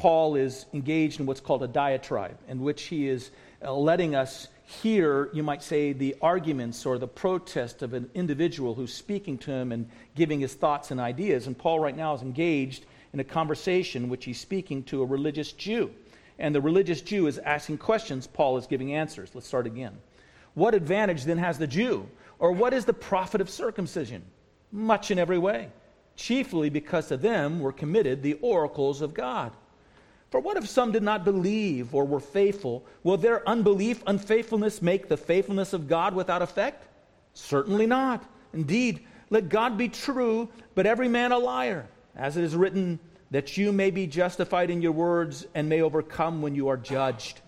Paul is engaged in what's called a diatribe, in which he is uh, letting us hear, you might say, the arguments or the protest of an individual who's speaking to him and giving his thoughts and ideas. And Paul, right now, is engaged in a conversation which he's speaking to a religious Jew. And the religious Jew is asking questions, Paul is giving answers. Let's start again. What advantage then has the Jew? Or what is the profit of circumcision? Much in every way, chiefly because to them were committed the oracles of God. For what if some did not believe or were faithful? Will their unbelief, unfaithfulness make the faithfulness of God without effect? Certainly not. Indeed, let God be true, but every man a liar. As it is written, that you may be justified in your words and may overcome when you are judged.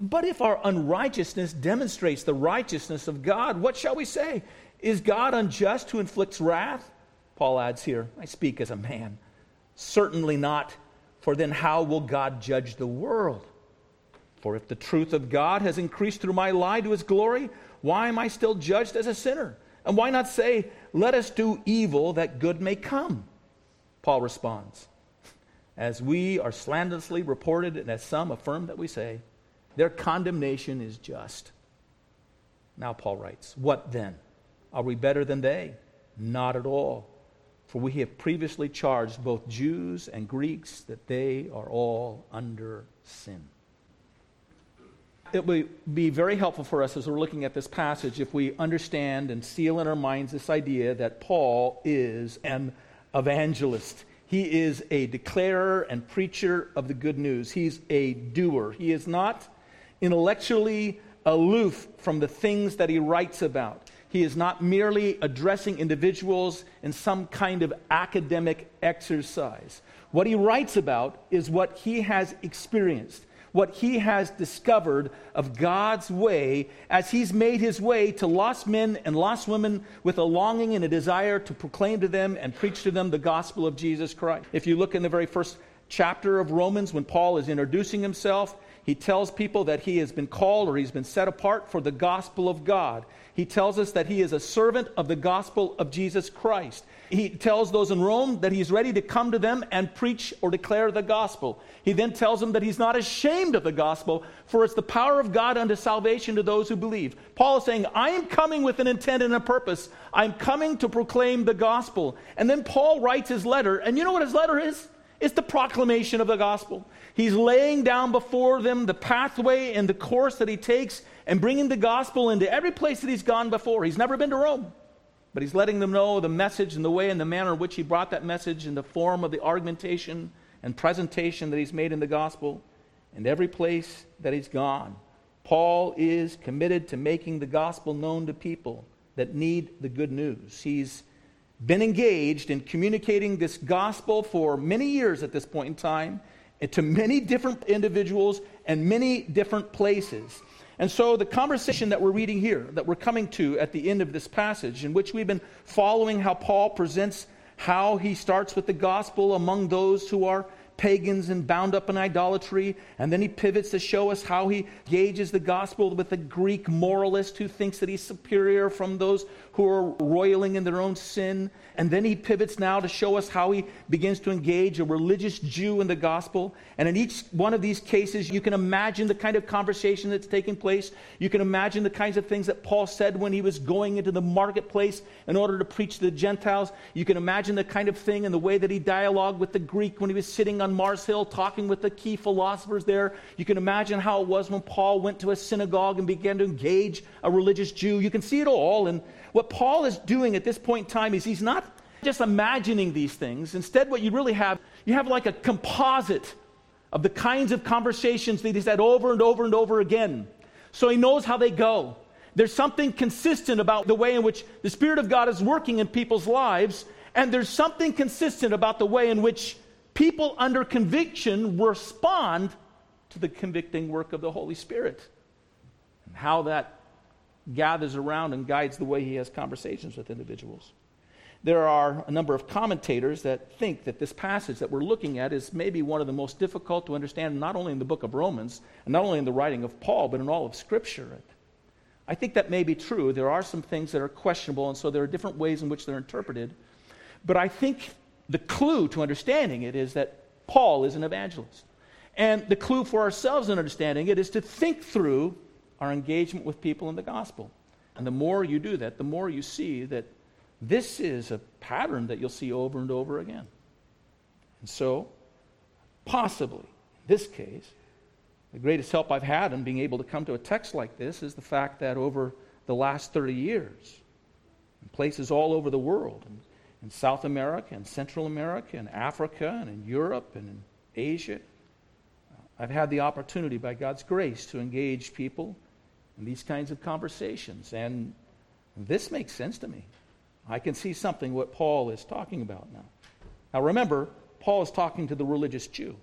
But if our unrighteousness demonstrates the righteousness of God, what shall we say? Is God unjust who inflicts wrath? Paul adds here, I speak as a man. Certainly not, for then how will God judge the world? For if the truth of God has increased through my lie to his glory, why am I still judged as a sinner? And why not say, Let us do evil that good may come? Paul responds, As we are slanderously reported, and as some affirm that we say, their condemnation is just. Now, Paul writes, What then? Are we better than they? Not at all. For we have previously charged both Jews and Greeks that they are all under sin. It would be very helpful for us as we're looking at this passage if we understand and seal in our minds this idea that Paul is an evangelist. He is a declarer and preacher of the good news. He's a doer. He is not intellectually aloof from the things that he writes about. He is not merely addressing individuals in some kind of academic exercise. What he writes about is what he has experienced, what he has discovered of God's way as he's made his way to lost men and lost women with a longing and a desire to proclaim to them and preach to them the gospel of Jesus Christ. If you look in the very first chapter of Romans, when Paul is introducing himself, he tells people that he has been called or he's been set apart for the gospel of God. He tells us that he is a servant of the gospel of Jesus Christ. He tells those in Rome that he's ready to come to them and preach or declare the gospel. He then tells them that he's not ashamed of the gospel, for it's the power of God unto salvation to those who believe. Paul is saying, I am coming with an intent and a purpose. I'm coming to proclaim the gospel. And then Paul writes his letter, and you know what his letter is? It's the proclamation of the gospel. He's laying down before them the pathway and the course that he takes and bringing the gospel into every place that he's gone before. He's never been to Rome, but he's letting them know the message and the way and the manner in which he brought that message in the form of the argumentation and presentation that he's made in the gospel and every place that he's gone. Paul is committed to making the gospel known to people that need the good news. He's been engaged in communicating this gospel for many years at this point in time to many different individuals and many different places. And so, the conversation that we're reading here, that we're coming to at the end of this passage, in which we've been following how Paul presents how he starts with the gospel among those who are pagans and bound up in idolatry. And then he pivots to show us how he gauges the gospel with a Greek moralist who thinks that he's superior from those who are roiling in their own sin. And then he pivots now to show us how he begins to engage a religious Jew in the gospel. And in each one of these cases, you can imagine the kind of conversation that's taking place. You can imagine the kinds of things that Paul said when he was going into the marketplace in order to preach to the Gentiles. You can imagine the kind of thing and the way that he dialogued with the Greek when he was sitting on Mars Hill talking with the key philosophers there. You can imagine how it was when Paul went to a synagogue and began to engage a religious Jew. You can see it all. And what Paul is doing at this point in time is he's not just imagining these things. Instead, what you really have, you have like a composite of the kinds of conversations that he's had over and over and over again. So he knows how they go. There's something consistent about the way in which the Spirit of God is working in people's lives, and there's something consistent about the way in which people under conviction respond to the convicting work of the Holy Spirit. And how that gathers around and guides the way he has conversations with individuals. There are a number of commentators that think that this passage that we're looking at is maybe one of the most difficult to understand, not only in the book of Romans, and not only in the writing of Paul, but in all of Scripture. I think that may be true. There are some things that are questionable, and so there are different ways in which they're interpreted. But I think the clue to understanding it is that Paul is an evangelist. And the clue for ourselves in understanding it is to think through our engagement with people in the gospel. And the more you do that, the more you see that this is a pattern that you'll see over and over again. And so, possibly, in this case, the greatest help I've had in being able to come to a text like this is the fact that over the last 30 years, in places all over the world, in South America and Central America and Africa and in Europe and in Asia, uh, I've had the opportunity by God's grace to engage people in these kinds of conversations. And this makes sense to me. I can see something what Paul is talking about now. Now remember, Paul is talking to the religious Jew.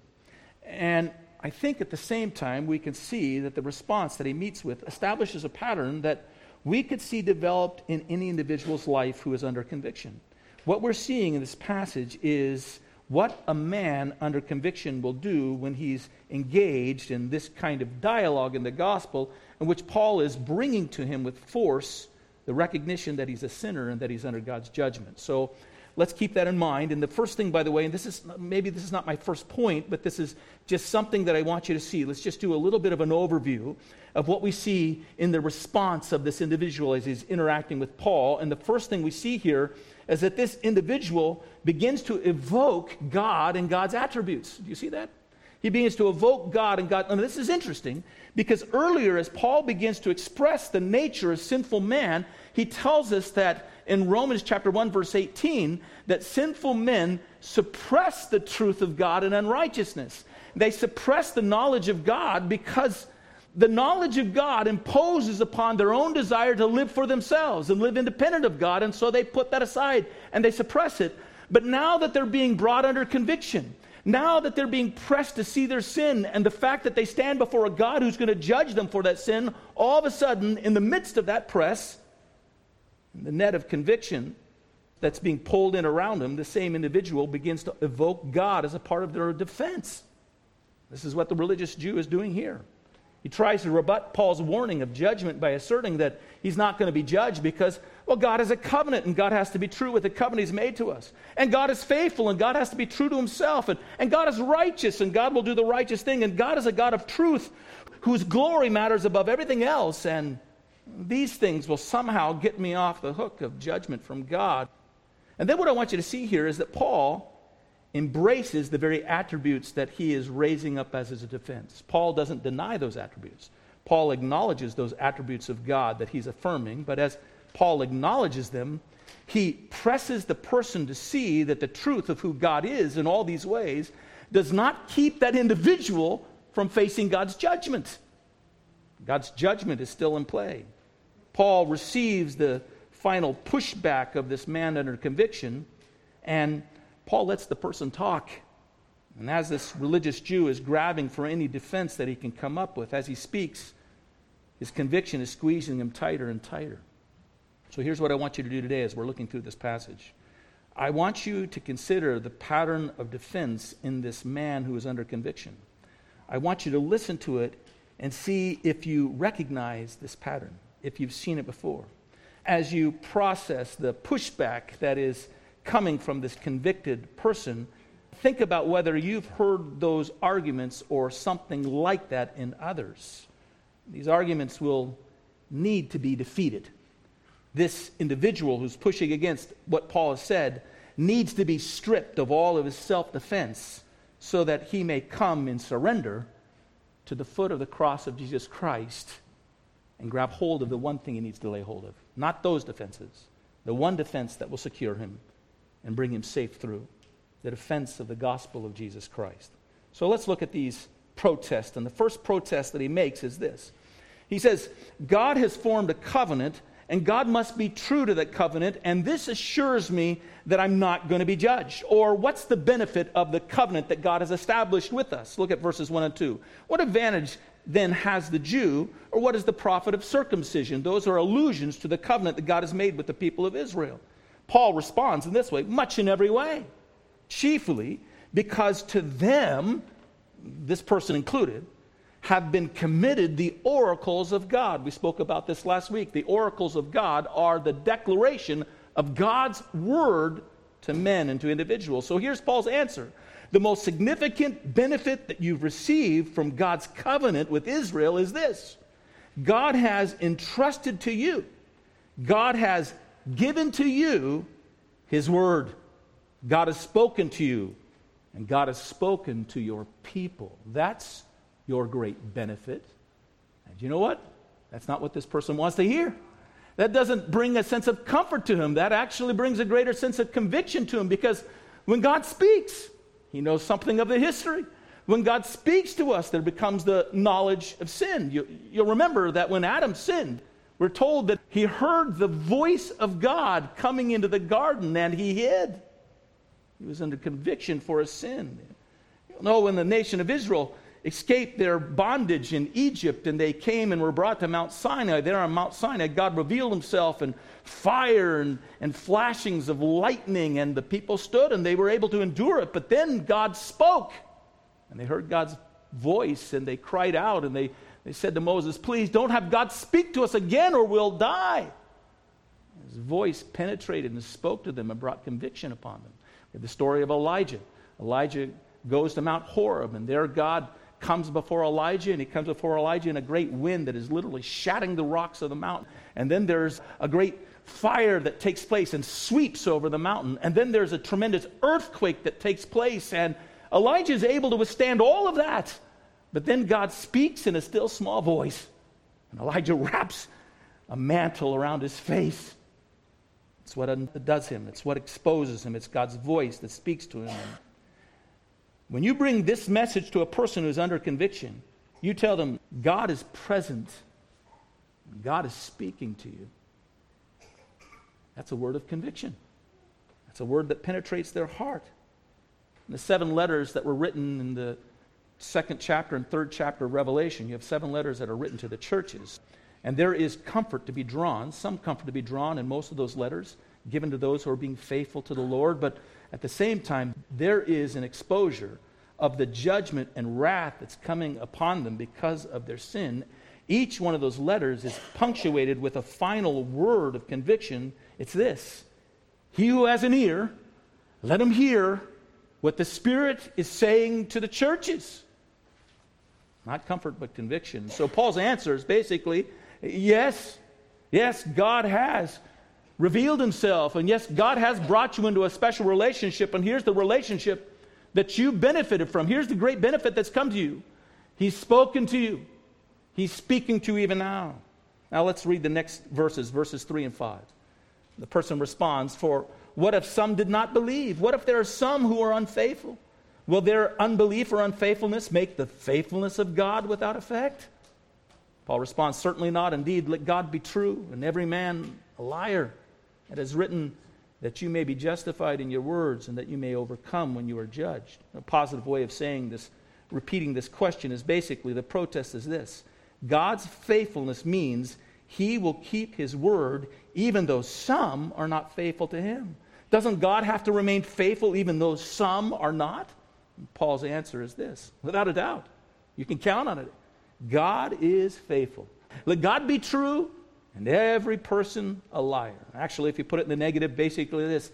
And I think at the same time, we can see that the response that he meets with establishes a pattern that we could see developed in any individual's life who is under conviction. What we're seeing in this passage is what a man under conviction will do when he's engaged in this kind of dialogue in the gospel, in which Paul is bringing to him with force the recognition that he's a sinner and that he's under God's judgment. So let's keep that in mind. And the first thing, by the way, and this is maybe this is not my first point, but this is just something that I want you to see. Let's just do a little bit of an overview of what we see in the response of this individual as he's interacting with Paul. And the first thing we see here is that this individual begins to evoke God and God's attributes. Do you see that? He begins to evoke God and God. And this is interesting because earlier, as Paul begins to express the nature of sinful man, he tells us that in Romans chapter 1, verse 18, that sinful men suppress the truth of God in unrighteousness. They suppress the knowledge of God because the knowledge of God imposes upon their own desire to live for themselves and live independent of God, and so they put that aside and they suppress it. But now that they're being brought under conviction, now that they're being pressed to see their sin and the fact that they stand before a God who's going to judge them for that sin, all of a sudden, in the midst of that press, the net of conviction that's being pulled in around them, the same individual begins to evoke God as a part of their defense. This is what the religious Jew is doing here. He tries to rebut Paul's warning of judgment by asserting that he's not going to be judged because, well, God has a covenant and God has to be true with the covenant he's made to us. And God is faithful and God has to be true to himself. And, and God is righteous and God will do the righteous thing. And God is a God of truth whose glory matters above everything else. And these things will somehow get me off the hook of judgment from God. And then what I want you to see here is that Paul embraces the very attributes that he is raising up as his defense. Paul doesn't deny those attributes. Paul acknowledges those attributes of God that he's affirming, but as Paul acknowledges them, he presses the person to see that the truth of who God is in all these ways does not keep that individual from facing God's judgment. God's judgment is still in play. Paul receives the final pushback of this man under conviction, and Paul lets the person talk. And as this religious Jew is grabbing for any defense that he can come up with, as he speaks, his conviction is squeezing him tighter and tighter. So here's what I want you to do today as we're looking through this passage. I want you to consider the pattern of defense in this man who is under conviction. I want you to listen to it and see if you recognize this pattern, if you've seen it before. As you process the pushback that is coming from this convicted person, think about whether you've heard those arguments or something like that in others. These arguments will need to be defeated. This individual who's pushing against what Paul has said needs to be stripped of all of his self defense so that he may come in surrender to the foot of the cross of Jesus Christ and grab hold of the one thing he needs to lay hold of. Not those defenses, the one defense that will secure him and bring him safe through the defense of the gospel of Jesus Christ. So let's look at these protests. And the first protest that he makes is this He says, God has formed a covenant, and God must be true to that covenant, and this assures me that I'm not going to be judged. Or what's the benefit of the covenant that God has established with us? Look at verses 1 and 2. What advantage then has the Jew, or what is the profit of circumcision? Those are allusions to the covenant that God has made with the people of Israel. Paul responds in this way much in every way, chiefly because to them, this person included, have been committed the oracles of God. We spoke about this last week. The oracles of God are the declaration of God's word to men and to individuals. So here's Paul's answer the most significant benefit that you've received from God's covenant with Israel is this God has entrusted to you, God has given to you His word. God has spoken to you, and God has spoken to your people. That's your great benefit. And you know what? That's not what this person wants to hear. That doesn't bring a sense of comfort to him. That actually brings a greater sense of conviction to him because when God speaks, he knows something of the history. When God speaks to us, there becomes the knowledge of sin. You, will remember that when Adam sinned, we're told that he heard the voice of God coming into the garden and he hid. He was under conviction for his sin. You know, when the nation of Israel escaped their bondage in Egypt and they came and were brought to Mount Sinai. There on Mount Sinai, God revealed himself in fire and, and flashings of lightning, and the people stood and they were able to endure it. But then God spoke, and they heard God's voice and they cried out and they, they said to Moses, Please don't have God speak to us again or we'll die. His voice penetrated and spoke to them and brought conviction upon them. We have the story of Elijah. Elijah goes to Mount Horeb, and there God comes before Elijah, and he comes before Elijah in a great wind that is literally shattering the rocks of the mountain. And then there's a great fire that takes place and sweeps over the mountain. And then there's a tremendous earthquake that takes place, and Elijah is able to withstand all of that. But then God speaks in a still small voice, and Elijah wraps a mantle around his face. It's what does him, it's what exposes him, it's God's voice that speaks to him. When you bring this message to a person who's under conviction, you tell them God is present, God is speaking to you. That's a word of conviction. That's a word that penetrates their heart. the seven letters that were written in the second chapter and third chapter of Revelation, you have seven letters that are written to the churches. And there is comfort to be drawn, some comfort to be drawn in most of those letters, given to those who are being faithful to the Lord. But at the same time, there is an exposure of the judgment and wrath that's coming upon them because of their sin. Each one of those letters is punctuated with a final word of conviction. It's this He who has an ear, let him hear what the Spirit is saying to the churches. Not comfort, but conviction. So Paul's answer is basically yes, yes, God has revealed himself. And yes, God has brought you into a special relationship. And here's the relationship that you benefited from. Here's the great benefit that's come to you He's spoken to you, He's speaking to you even now. Now let's read the next verses, verses 3 and 5. The person responds, For what if some did not believe? What if there are some who are unfaithful? Will their unbelief or unfaithfulness make the faithfulness of God without effect? Paul responds, Certainly not. Indeed, let God be true and every man a liar. It is written that you may be justified in your words and that you may overcome when you are judged. A positive way of saying this, repeating this question, is basically the protest is this God's faithfulness means he will keep his word even though some are not faithful to him. Doesn't God have to remain faithful even though some are not? Paul's answer is this without a doubt. You can count on it. God is faithful. Let God be true and every person a liar. Actually, if you put it in the negative, basically this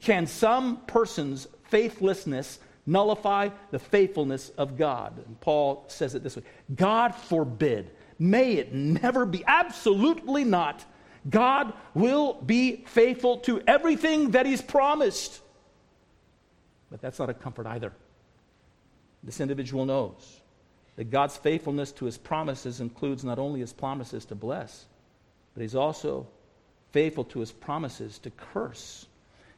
can some person's faithlessness nullify the faithfulness of God? And Paul says it this way God forbid. May it never be. Absolutely not. God will be faithful to everything that He's promised. But that's not a comfort either. This individual knows that God's faithfulness to His promises includes not only His promises to bless, but he's also faithful to his promises to curse.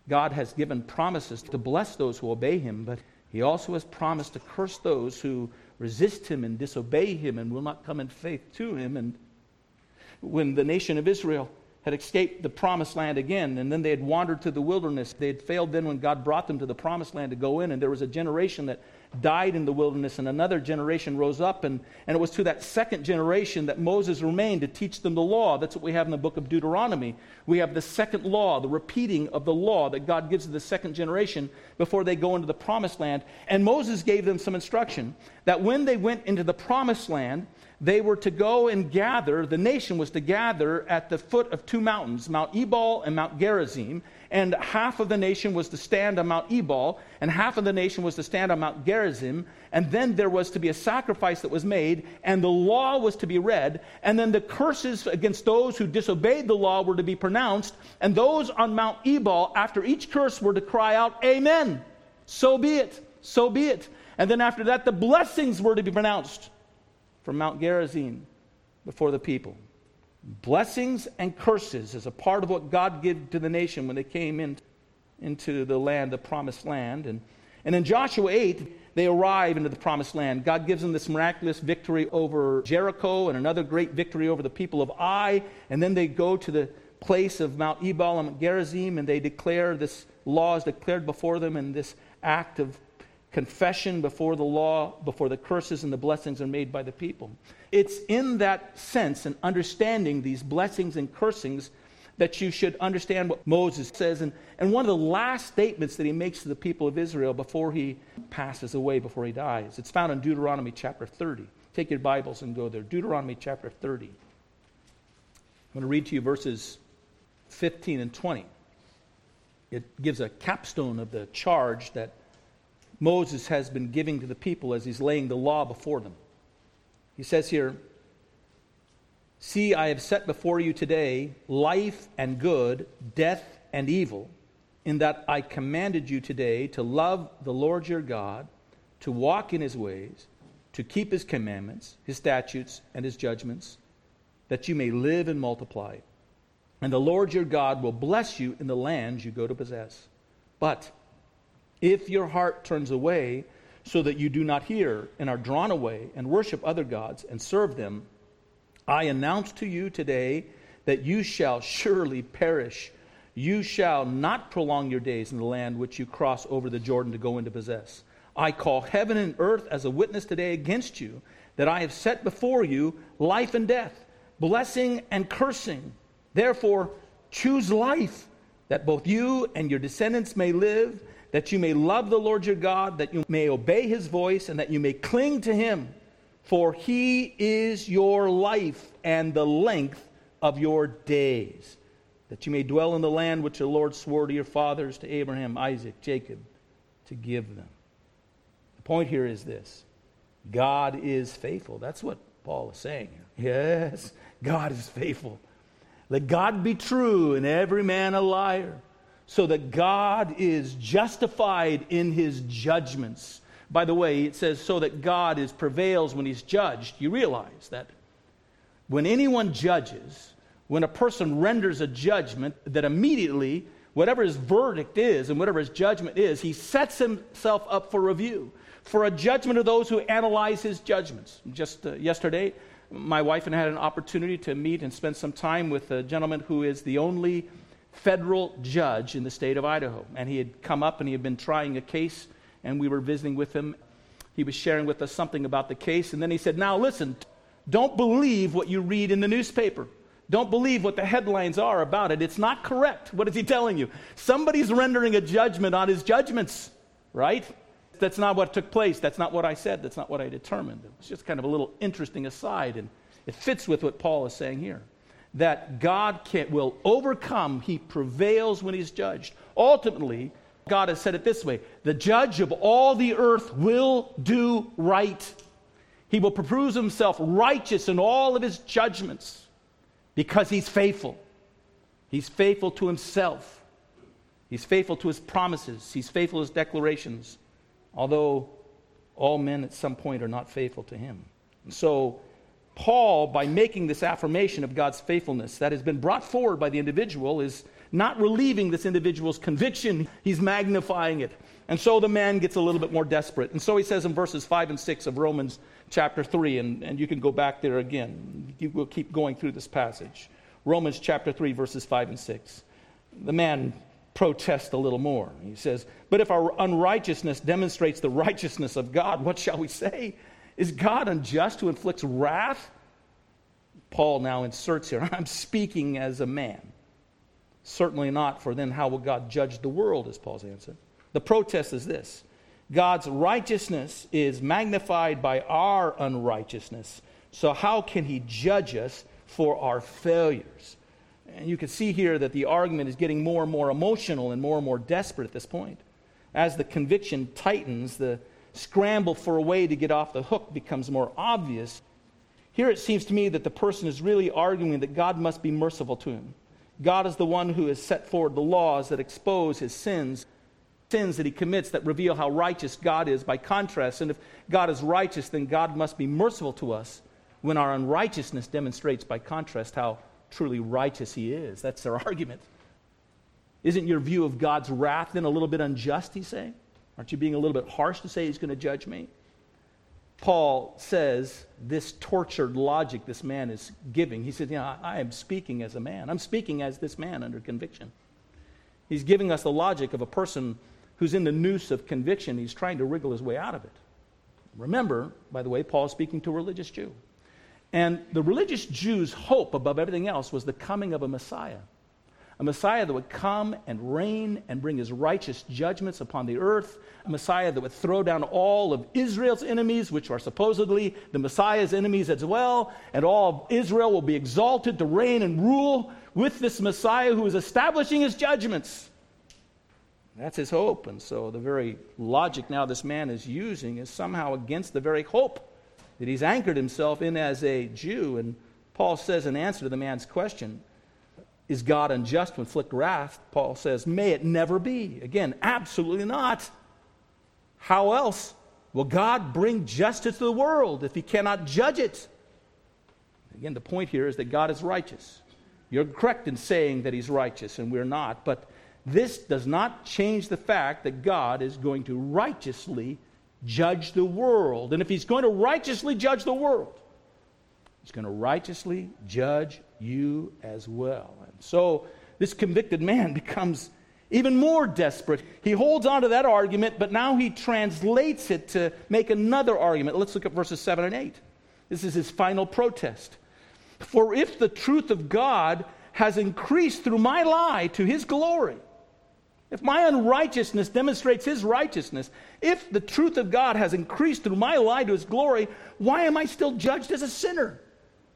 God has given promises to bless those who obey him, but he also has promised to curse those who resist him and disobey him and will not come in faith to him. And when the nation of Israel had escaped the promised land again, and then they had wandered to the wilderness, they had failed then when God brought them to the promised land to go in, and there was a generation that died in the wilderness, and another generation rose up. And, and it was to that second generation that Moses remained to teach them the law. That's what we have in the book of Deuteronomy. We have the second law, the repeating of the law that God gives to the second generation before they go into the promised land. And Moses gave them some instruction that when they went into the promised land, they were to go and gather, the nation was to gather at the foot of two mountains, Mount Ebal and Mount Gerizim, and half of the nation was to stand on Mount Ebal, and half of the nation was to stand on Mount Gerizim, and then there was to be a sacrifice that was made, and the law was to be read, and then the curses against those who disobeyed the law were to be pronounced, and those on Mount Ebal, after each curse, were to cry out, Amen. So be it. So be it. And then after that, the blessings were to be pronounced from Mount Gerizim before the people. Blessings and curses as a part of what God gave to the nation when they came in, into the land, the promised land. And, and in Joshua 8, they arrive into the promised land. God gives them this miraculous victory over Jericho and another great victory over the people of Ai. And then they go to the place of Mount Ebal and Gerizim and they declare this law is declared before them and this act of confession before the law, before the curses and the blessings are made by the people. It's in that sense and understanding these blessings and cursings that you should understand what Moses says. And, and one of the last statements that he makes to the people of Israel before he passes away, before he dies, it's found in Deuteronomy chapter 30. Take your Bibles and go there. Deuteronomy chapter 30. I'm going to read to you verses 15 and 20. It gives a capstone of the charge that Moses has been giving to the people as he's laying the law before them. He says here, See, I have set before you today life and good, death and evil, in that I commanded you today to love the Lord your God, to walk in his ways, to keep his commandments, his statutes, and his judgments, that you may live and multiply. And the Lord your God will bless you in the land you go to possess. But if your heart turns away so that you do not hear and are drawn away and worship other gods and serve them, I announce to you today that you shall surely perish. You shall not prolong your days in the land which you cross over the Jordan to go in to possess. I call heaven and earth as a witness today against you that I have set before you life and death, blessing and cursing. Therefore, choose life, that both you and your descendants may live that you may love the Lord your God, that you may obey his voice, and that you may cling to him. For he is your life and the length of your days, that you may dwell in the land which the Lord swore to your fathers, to Abraham, Isaac, Jacob, to give them. The point here is this God is faithful. That's what Paul is saying here. Yes, God is faithful. Let God be true and every man a liar so that God is justified in his judgments. By the way, it says so that God is prevails when he's judged. You realize that when anyone judges, when a person renders a judgment, that immediately, whatever his verdict is and whatever his judgment is, he sets himself up for review, for a judgment of those who analyze his judgments. Just uh, yesterday, my wife and I had an opportunity to meet and spend some time with a gentleman who is the only federal judge in the state of Idaho. And he had come up and he had been trying a case, and we were visiting with him. He was sharing with us something about the case, and then he said, Now listen, don't believe what you read in the newspaper. Don't believe what the headlines are about it. It's not correct. What is he telling you? Somebody's rendering a judgment on his judgments, right? That's not what took place. That's not what I said. That's not what I determined. It's just kind of a little interesting aside, and it fits with what Paul is saying here that God can, will overcome. He prevails when he's judged. Ultimately, God has said it this way the judge of all the earth will do right. He will prove himself righteous in all of his judgments because he's faithful. He's faithful to himself. He's faithful to his promises. He's faithful to his declarations, although all men at some point are not faithful to him. And so Paul, by making this affirmation of God's faithfulness that has been brought forward by the individual, is not relieving this individual's conviction, he's magnifying it. And so the man gets a little bit more desperate. And so he says in verses 5 and 6 of Romans chapter 3, and, and you can go back there again. We'll keep going through this passage. Romans chapter 3, verses 5 and 6. The man protests a little more. He says, But if our unrighteousness demonstrates the righteousness of God, what shall we say? Is God unjust who inflicts wrath? Paul now inserts here I'm speaking as a man. Certainly not, for then how will God judge the world, is Paul's answer. The protest is this God's righteousness is magnified by our unrighteousness. So, how can he judge us for our failures? And you can see here that the argument is getting more and more emotional and more and more desperate at this point. As the conviction tightens, the scramble for a way to get off the hook becomes more obvious. Here it seems to me that the person is really arguing that God must be merciful to him. God is the one who has set forward the laws that expose his sins, sins that he commits that reveal how righteous God is by contrast. And if God is righteous, then God must be merciful to us when our unrighteousness demonstrates by contrast how truly righteous he is. That's their argument. Isn't your view of God's wrath then a little bit unjust, he's saying? Aren't you being a little bit harsh to say he's going to judge me? Paul says this tortured logic this man is giving. He said, You know, I am speaking as a man. I'm speaking as this man under conviction. He's giving us the logic of a person who's in the noose of conviction. He's trying to wriggle his way out of it. Remember, by the way, Paul is speaking to a religious Jew. And the religious Jew's hope above everything else was the coming of a Messiah a Messiah that would come and reign and bring his righteous judgments upon the earth, a Messiah that would throw down all of Israel's enemies, which are supposedly the Messiah's enemies as well, and all of Israel will be exalted to reign and rule with this Messiah who is establishing his judgments. That's his hope. And so the very logic now this man is using is somehow against the very hope that he's anchored himself in as a Jew. And Paul says in answer to the man's question, is God unjust to inflict wrath? Paul says, May it never be. Again, absolutely not. How else will God bring justice to the world if he cannot judge it? Again, the point here is that God is righteous. You're correct in saying that he's righteous, and we're not. But this does not change the fact that God is going to righteously judge the world. And if he's going to righteously judge the world, he's going to righteously judge you as well. And so this convicted man becomes even more desperate. He holds on to that argument, but now he translates it to make another argument. Let's look at verses 7 and 8. This is his final protest. For if the truth of God has increased through my lie to his glory, if my unrighteousness demonstrates his righteousness, if the truth of God has increased through my lie to his glory, why am I still judged as a sinner?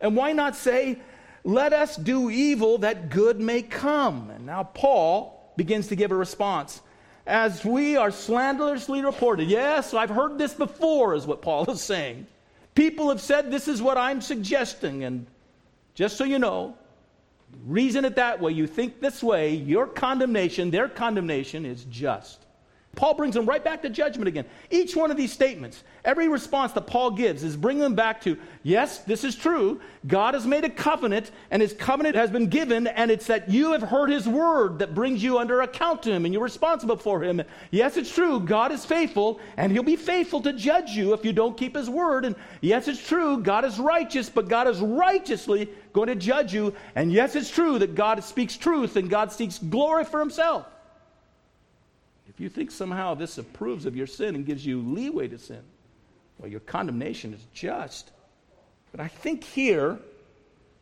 And why not say, let us do evil that good may come. And now Paul begins to give a response. As we are slanderously reported, yes, I've heard this before, is what Paul is saying. People have said this is what I'm suggesting, and just so you know, reason it that way, you think this way, your condemnation, their condemnation is just. Paul brings them right back to judgment again. Each one of these statements, every response that Paul gives is bringing them back to, yes, this is true. God has made a covenant, and his covenant has been given, and it's that you have heard his word that brings you under account to him, and you're responsible for him. Yes, it's true. God is faithful, and he'll be faithful to judge you if you don't keep his word. And yes, it's true. God is righteous, but God is righteously going to judge you. And yes, it's true that God speaks truth, and God seeks glory for himself. If you think somehow this approves of your sin and gives you leeway to sin, well, your condemnation is just. But I think here,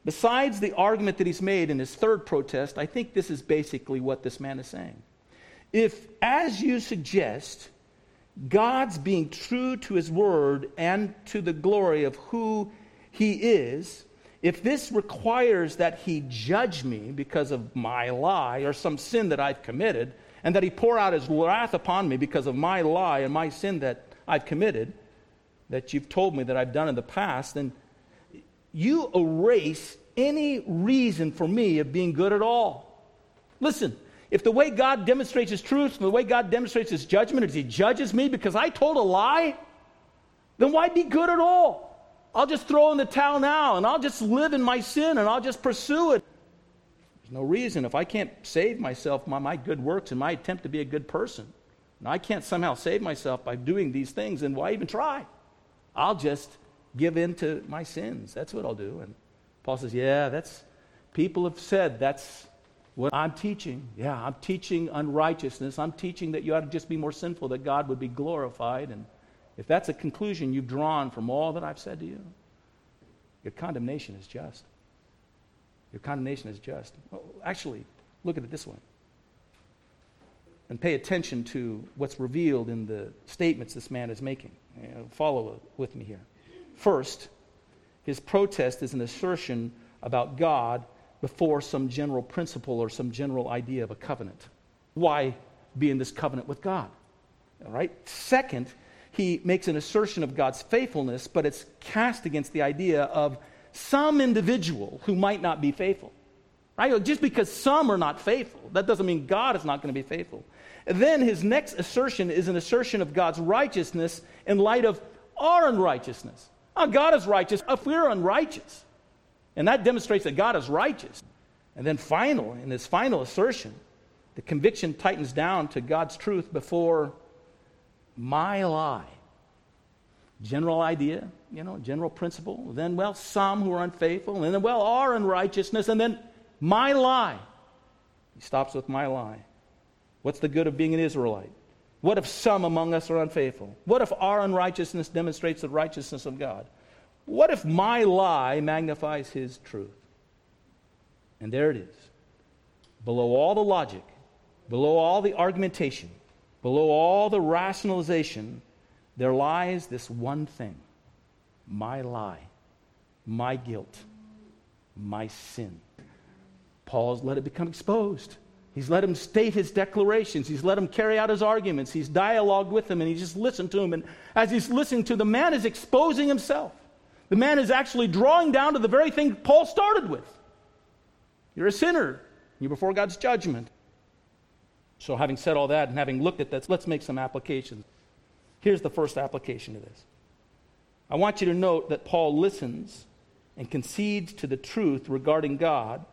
besides the argument that he's made in his third protest, I think this is basically what this man is saying. If, as you suggest, God's being true to his word and to the glory of who he is, if this requires that he judge me because of my lie or some sin that I've committed, and that he pour out his wrath upon me because of my lie and my sin that I've committed, that you've told me that I've done in the past, then you erase any reason for me of being good at all. Listen, if the way God demonstrates his truth and the way God demonstrates his judgment is he judges me because I told a lie, then why be good at all? I'll just throw in the towel now and I'll just live in my sin and I'll just pursue it. No reason. If I can't save myself by my good works and my attempt to be a good person, and I can't somehow save myself by doing these things, then why even try? I'll just give in to my sins. That's what I'll do. And Paul says, Yeah, that's, people have said that's what I'm teaching. Yeah, I'm teaching unrighteousness. I'm teaching that you ought to just be more sinful, that God would be glorified. And if that's a conclusion you've drawn from all that I've said to you, your condemnation is just. Your condemnation is just. Well, actually, look at it this way. And pay attention to what's revealed in the statements this man is making. You know, follow with me here. First, his protest is an assertion about God before some general principle or some general idea of a covenant. Why be in this covenant with God? All right? Second, he makes an assertion of God's faithfulness, but it's cast against the idea of some individual who might not be faithful. Right? Just because some are not faithful, that doesn't mean God is not going to be faithful. And then his next assertion is an assertion of God's righteousness in light of our unrighteousness. Oh, God is righteous if we're unrighteous. And that demonstrates that God is righteous. And then final, in his final assertion, the conviction tightens down to God's truth before my lie. General idea, you know, general principle. Then, well, some who are unfaithful. And then, well, our unrighteousness. And then, my lie. He stops with my lie. What's the good of being an Israelite? What if some among us are unfaithful? What if our unrighteousness demonstrates the righteousness of God? What if my lie magnifies his truth? And there it is. Below all the logic, below all the argumentation, below all the rationalization, there lies this one thing my lie, my guilt, my sin. Paul's let it become exposed. He's let him state his declarations. He's let him carry out his arguments. He's dialogued with him and he just listened to him. And as he's listening to, the man is exposing himself. The man is actually drawing down to the very thing Paul started with. You're a sinner. You're before God's judgment. So, having said all that and having looked at this, let's make some applications. Here's the first application of this. I want you to note that Paul listens and concedes to the truth regarding God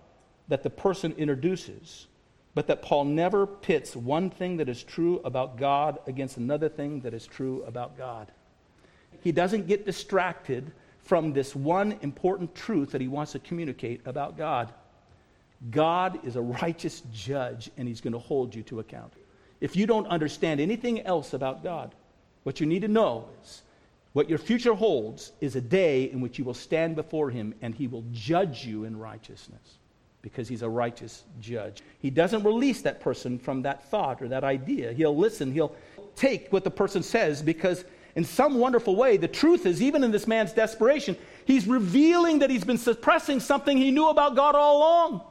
that the person introduces but that Paul never pits one thing that is true about God against another thing that is true about God. He doesn't get distracted from this one important truth that he wants to communicate about God. God is a righteous judge, and he's going to hold you to account. If you don't understand anything else about God, what you need to know is what your future holds is a day in which you will stand before him and he will judge you in righteousness because he's a righteous judge. He doesn't release that person from that thought or that idea. He'll listen, he'll take what the person says because, in some wonderful way, the truth is, even in this man's desperation, he's revealing that he's been suppressing something he knew about God all along.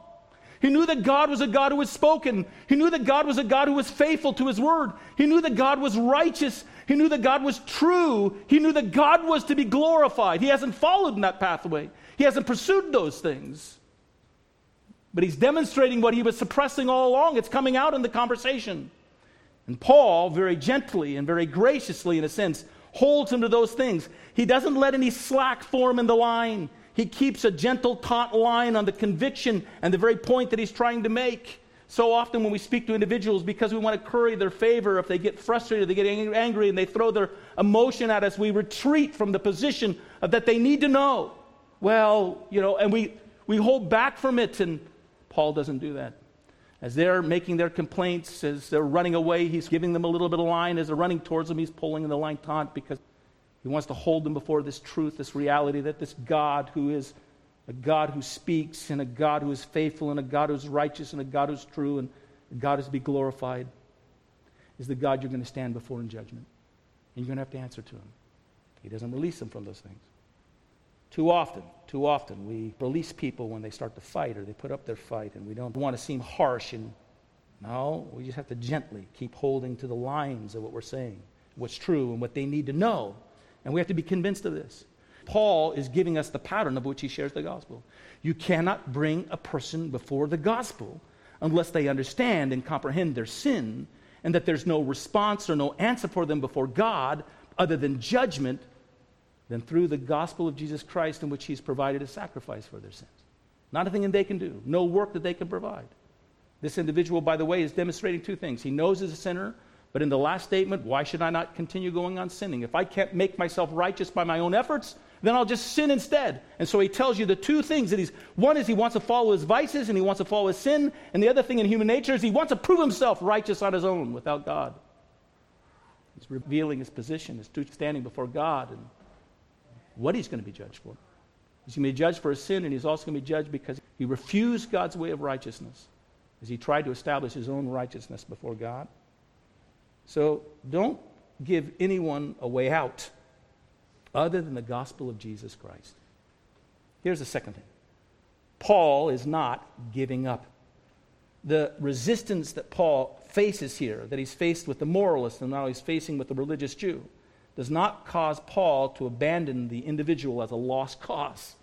He knew that God was a God who was spoken. He knew that God was a God who was faithful to his word. He knew that God was righteous. He knew that God was true. He knew that God was to be glorified. He hasn't followed in that pathway, he hasn't pursued those things. But he's demonstrating what he was suppressing all along. It's coming out in the conversation. And Paul, very gently and very graciously, in a sense, holds him to those things. He doesn't let any slack form in the line. He keeps a gentle, taut line on the conviction and the very point that he's trying to make. So often, when we speak to individuals, because we want to curry their favor, if they get frustrated, they get angry, and they throw their emotion at us, we retreat from the position that they need to know. Well, you know, and we, we hold back from it and Paul doesn't do that. As they're making their complaints, as they're running away, he's giving them a little bit of line. As they're running towards him, he's pulling the line taut because he wants to hold them before this truth, this reality that this God who is a God who speaks, and a God who is faithful, and a God who is righteous, and a God who is true, and a God who is to be glorified, is the God you're going to stand before in judgment. And you're going to have to answer to him. He doesn't release them from those things. Too often, too often, we release people when they start to fight or they put up their fight, and we don't want to seem harsh. And no, we just have to gently keep holding to the lines of what we're saying, what's true, and what they need to know. And we have to be convinced of this. Paul is giving us the pattern of which he shares the gospel. You cannot bring a person before the gospel unless they understand and comprehend their sin and that there's no response or no answer for them before God other than judgment than through the gospel of Jesus Christ in which he's provided a sacrifice for their sins. Not a thing that they can do, no work that they can provide. This individual, by the way, is demonstrating two things. He knows he's a sinner, but in the last statement, why should I not continue going on sinning? If I can't make myself righteous by my own efforts, then I'll just sin instead. And so he tells you the two things that he's one is he wants to follow his vices and he wants to follow his sin, and the other thing in human nature is he wants to prove himself righteous on his own without God. He's revealing his position, his standing before God, and what he's going to be judged for. He's going to be judged for his sin, and he's also going to be judged because he refused God's way of righteousness as he tried to establish his own righteousness before God. So don't give anyone a way out other than the gospel of Jesus Christ. Here's the second thing Paul is not giving up. The resistance that Paul faces here, that he's faced with the moralist and now he's facing with the religious Jew, does not cause Paul to abandon the individual as a lost cause.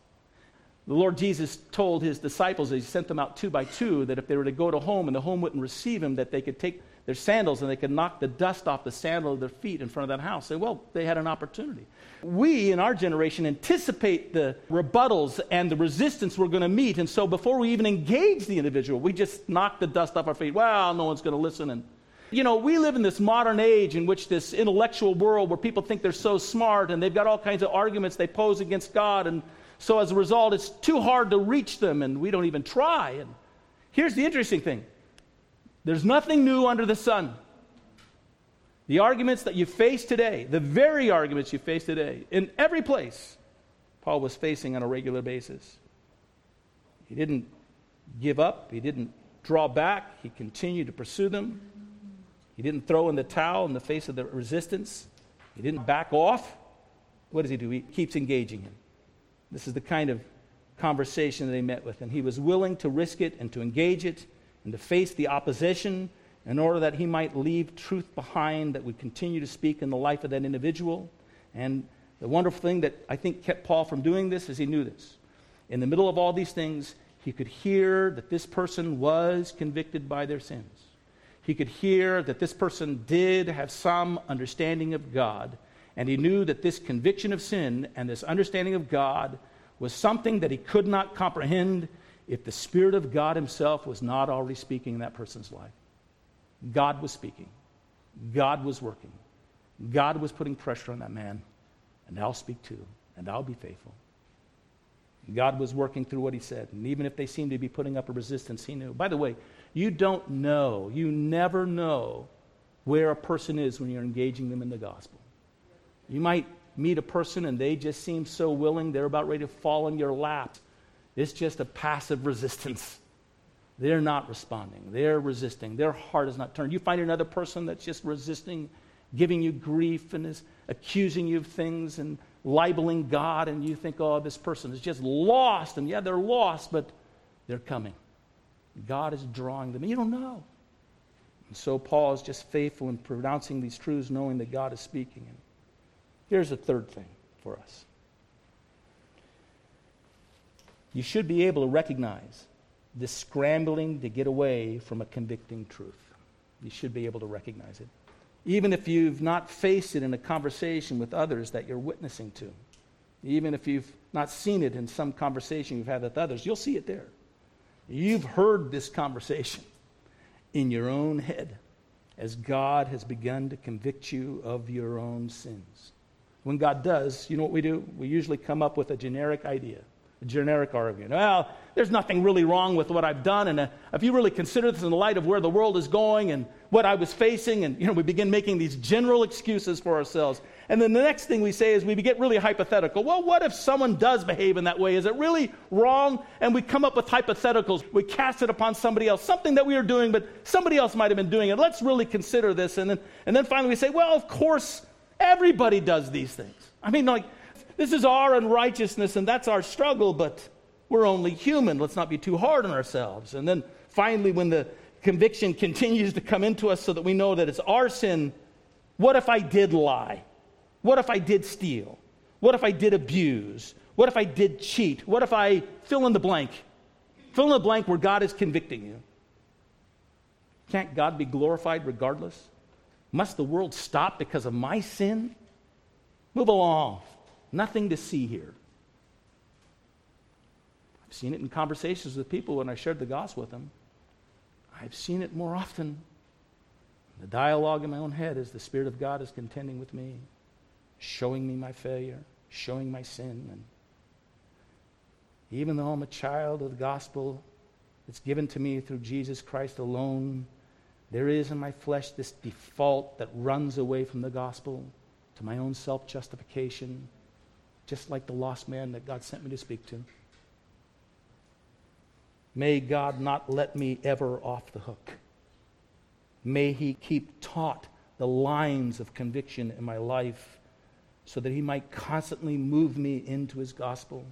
The Lord Jesus told his disciples, as he sent them out two by two, that if they were to go to home and the home wouldn't receive him, that they could take their sandals and they could knock the dust off the sandal of their feet in front of that house. Say, well, they had an opportunity. We in our generation anticipate the rebuttals and the resistance we're going to meet. And so before we even engage the individual, we just knock the dust off our feet. Well, no one's going to listen. And, you know, we live in this modern age in which this intellectual world where people think they're so smart and they've got all kinds of arguments they pose against God. And so as a result, it's too hard to reach them and we don't even try. And here's the interesting thing there's nothing new under the sun. The arguments that you face today, the very arguments you face today, in every place, Paul was facing on a regular basis. He didn't give up, he didn't draw back, he continued to pursue them. He didn't throw in the towel in the face of the resistance, he didn't back off. What does he do? He keeps engaging him. This is the kind of conversation that he met with, and he was willing to risk it and to engage it and to face the opposition in order that he might leave truth behind that would continue to speak in the life of that individual. And the wonderful thing that I think kept Paul from doing this is he knew this. In the middle of all these things, he could hear that this person was convicted by their sins. He could hear that this person did have some understanding of God. And he knew that this conviction of sin and this understanding of God was something that he could not comprehend if the Spirit of God Himself was not already speaking in that person's life. God was speaking, God was working, God was putting pressure on that man, and I'll speak too, and I'll be faithful. God was working through what He said, and even if they seemed to be putting up a resistance, He knew. By the way, you don't know, you never know where a person is when you're engaging them in the gospel. You might meet a person and they just seem so willing, they're about ready to fall in your lap. It's just a passive resistance. They're not responding. They're resisting. Their heart is not turned. You find another person that's just resisting, giving you grief and is accusing you of things and libeling God, and you think, oh, this person is just lost. And yeah, they're lost, but they're coming. God is drawing them. You don't know. And so Paul is just faithful in pronouncing these truths, knowing that God is speaking. And here's a third thing for us you should be able to recognize this scrambling to get away from a convicting truth. You should be able to recognize it. Even if you've not faced it in a conversation with others that you're witnessing to, even if you've not seen it in some conversation you've had with others, you'll see it there. You've heard this conversation in your own head as God has begun to convict you of your own sins. When God does, you know what we do? We usually come up with a generic idea generic argument. Well, there's nothing really wrong with what I've done, and uh, if you really consider this in the light of where the world is going and what I was facing, and you know, we begin making these general excuses for ourselves. And then the next thing we say is we get really hypothetical. Well, what if someone does behave in that way? Is it really wrong? And we come up with hypotheticals. We cast it upon somebody else, something that we are doing, but somebody else might have been doing it. Let's really consider this. And then, and then finally we say, well, of course, everybody does these things. I mean, like, this is our unrighteousness and that's our struggle, but we're only human. Let's not be too hard on ourselves. And then finally, when the conviction continues to come into us so that we know that it's our sin, what if I did lie? What if I did steal? What if I did abuse? What if I did cheat? What if I fill in the blank? Fill in the blank where God is convicting you. Can't God be glorified regardless? Must the world stop because of my sin? Move along. Nothing to see here. I've seen it in conversations with people when I shared the gospel with them. I've seen it more often. The dialogue in my own head is the Spirit of God is contending with me, showing me my failure, showing my sin. And even though I'm a child of the gospel that's given to me through Jesus Christ alone, there is in my flesh this default that runs away from the gospel to my own self justification just like the lost man that God sent me to speak to. May God not let me ever off the hook. May He keep taut the lines of conviction in my life so that He might constantly move me into His gospel.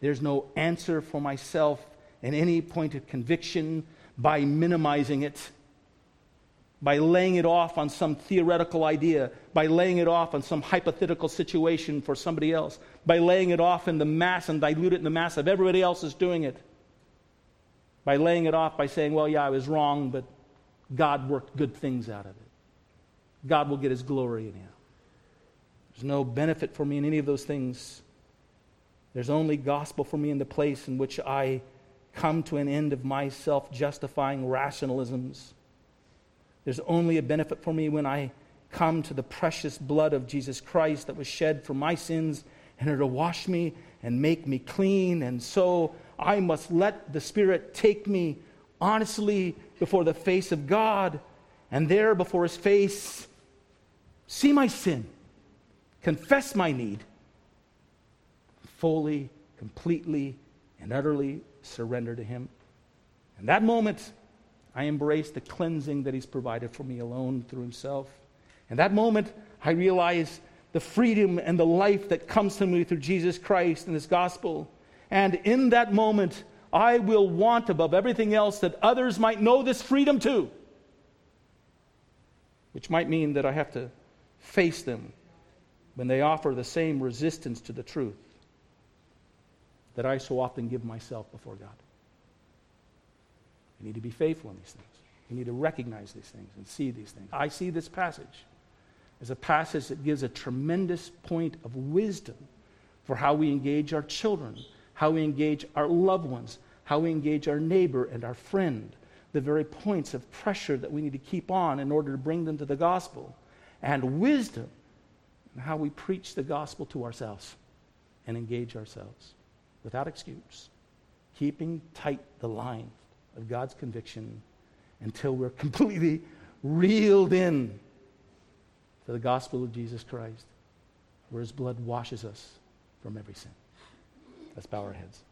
There's no answer for myself in any point of conviction by minimizing it, by laying it off on some theoretical idea, by laying it off on some hypothetical situation for somebody else, by laying it off in the mass and dilute it in the mass of everybody else is doing it, by laying it off by saying, well, yeah, I was wrong, but God worked good things out of it. God will get his glory in it. There's no benefit for me in any of those things. There's only gospel for me in the place in which I come to an end of my self justifying rationalisms. There's only a benefit for me when I come to the precious blood of Jesus Christ that was shed for my sins and to wash me and make me clean. And so I must let the Spirit take me honestly before the face of God and there before His face see my sin confess my need, fully, completely, and utterly surrender to Him. In that moment, I embrace the cleansing that He's provided for me alone through Himself. In that moment, I realize the freedom and the life that comes to me through Jesus Christ and His gospel. And in that moment, I will want above everything else that others might know this freedom too. Which might mean that I have to face them when they offer the same resistance to the truth that I so often give myself before God. We need to be faithful in these things. We need to recognize these things and see these things. I see this passage as a passage that gives a tremendous point of wisdom for how we engage our children, how we engage our loved ones, how we engage our neighbor and our friend, the very points of pressure that we need to keep on in order to bring them to the gospel, and wisdom and how we preach the gospel to ourselves and engage ourselves without excuse, keeping tight the line of God's conviction until we're completely reeled in to the gospel of Jesus Christ, where his blood washes us from every sin. Let's bow our heads.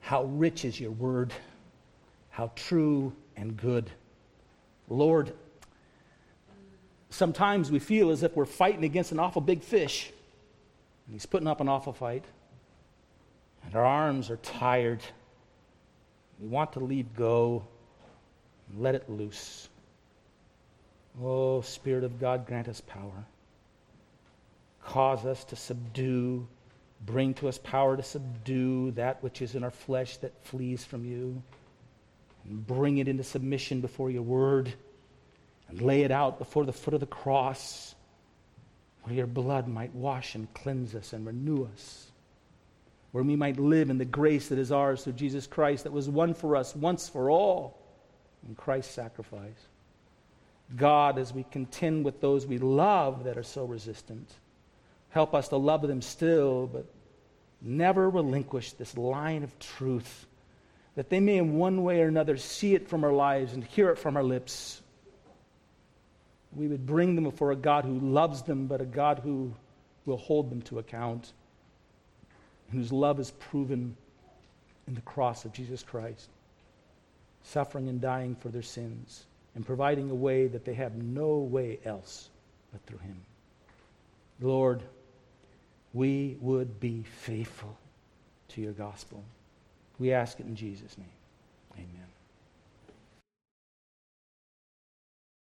How rich is your word, how true and good. Lord, sometimes we feel as if we're fighting against an awful big fish. And he's putting up an awful fight. And our arms are tired. We want to leave go let it loose. Oh, Spirit of God, grant us power. Cause us to subdue, bring to us power to subdue that which is in our flesh that flees from you, and bring it into submission before your word and lay it out before the foot of the cross where your blood might wash and cleanse us and renew us, where we might live in the grace that is ours through Jesus Christ that was won for us once for all in Christ's sacrifice. God, as we contend with those we love that are so resistant, help us to love them still, but never relinquish this line of truth, that they may in one way or another see it from our lives and hear it from our lips we would bring them before a God who loves them, but a God who will hold them to account, whose love is proven in the cross of Jesus Christ, suffering and dying for their sins, and providing a way that they have no way else but through Him. Lord, we would be faithful to your gospel. We ask it in Jesus' name. Amen.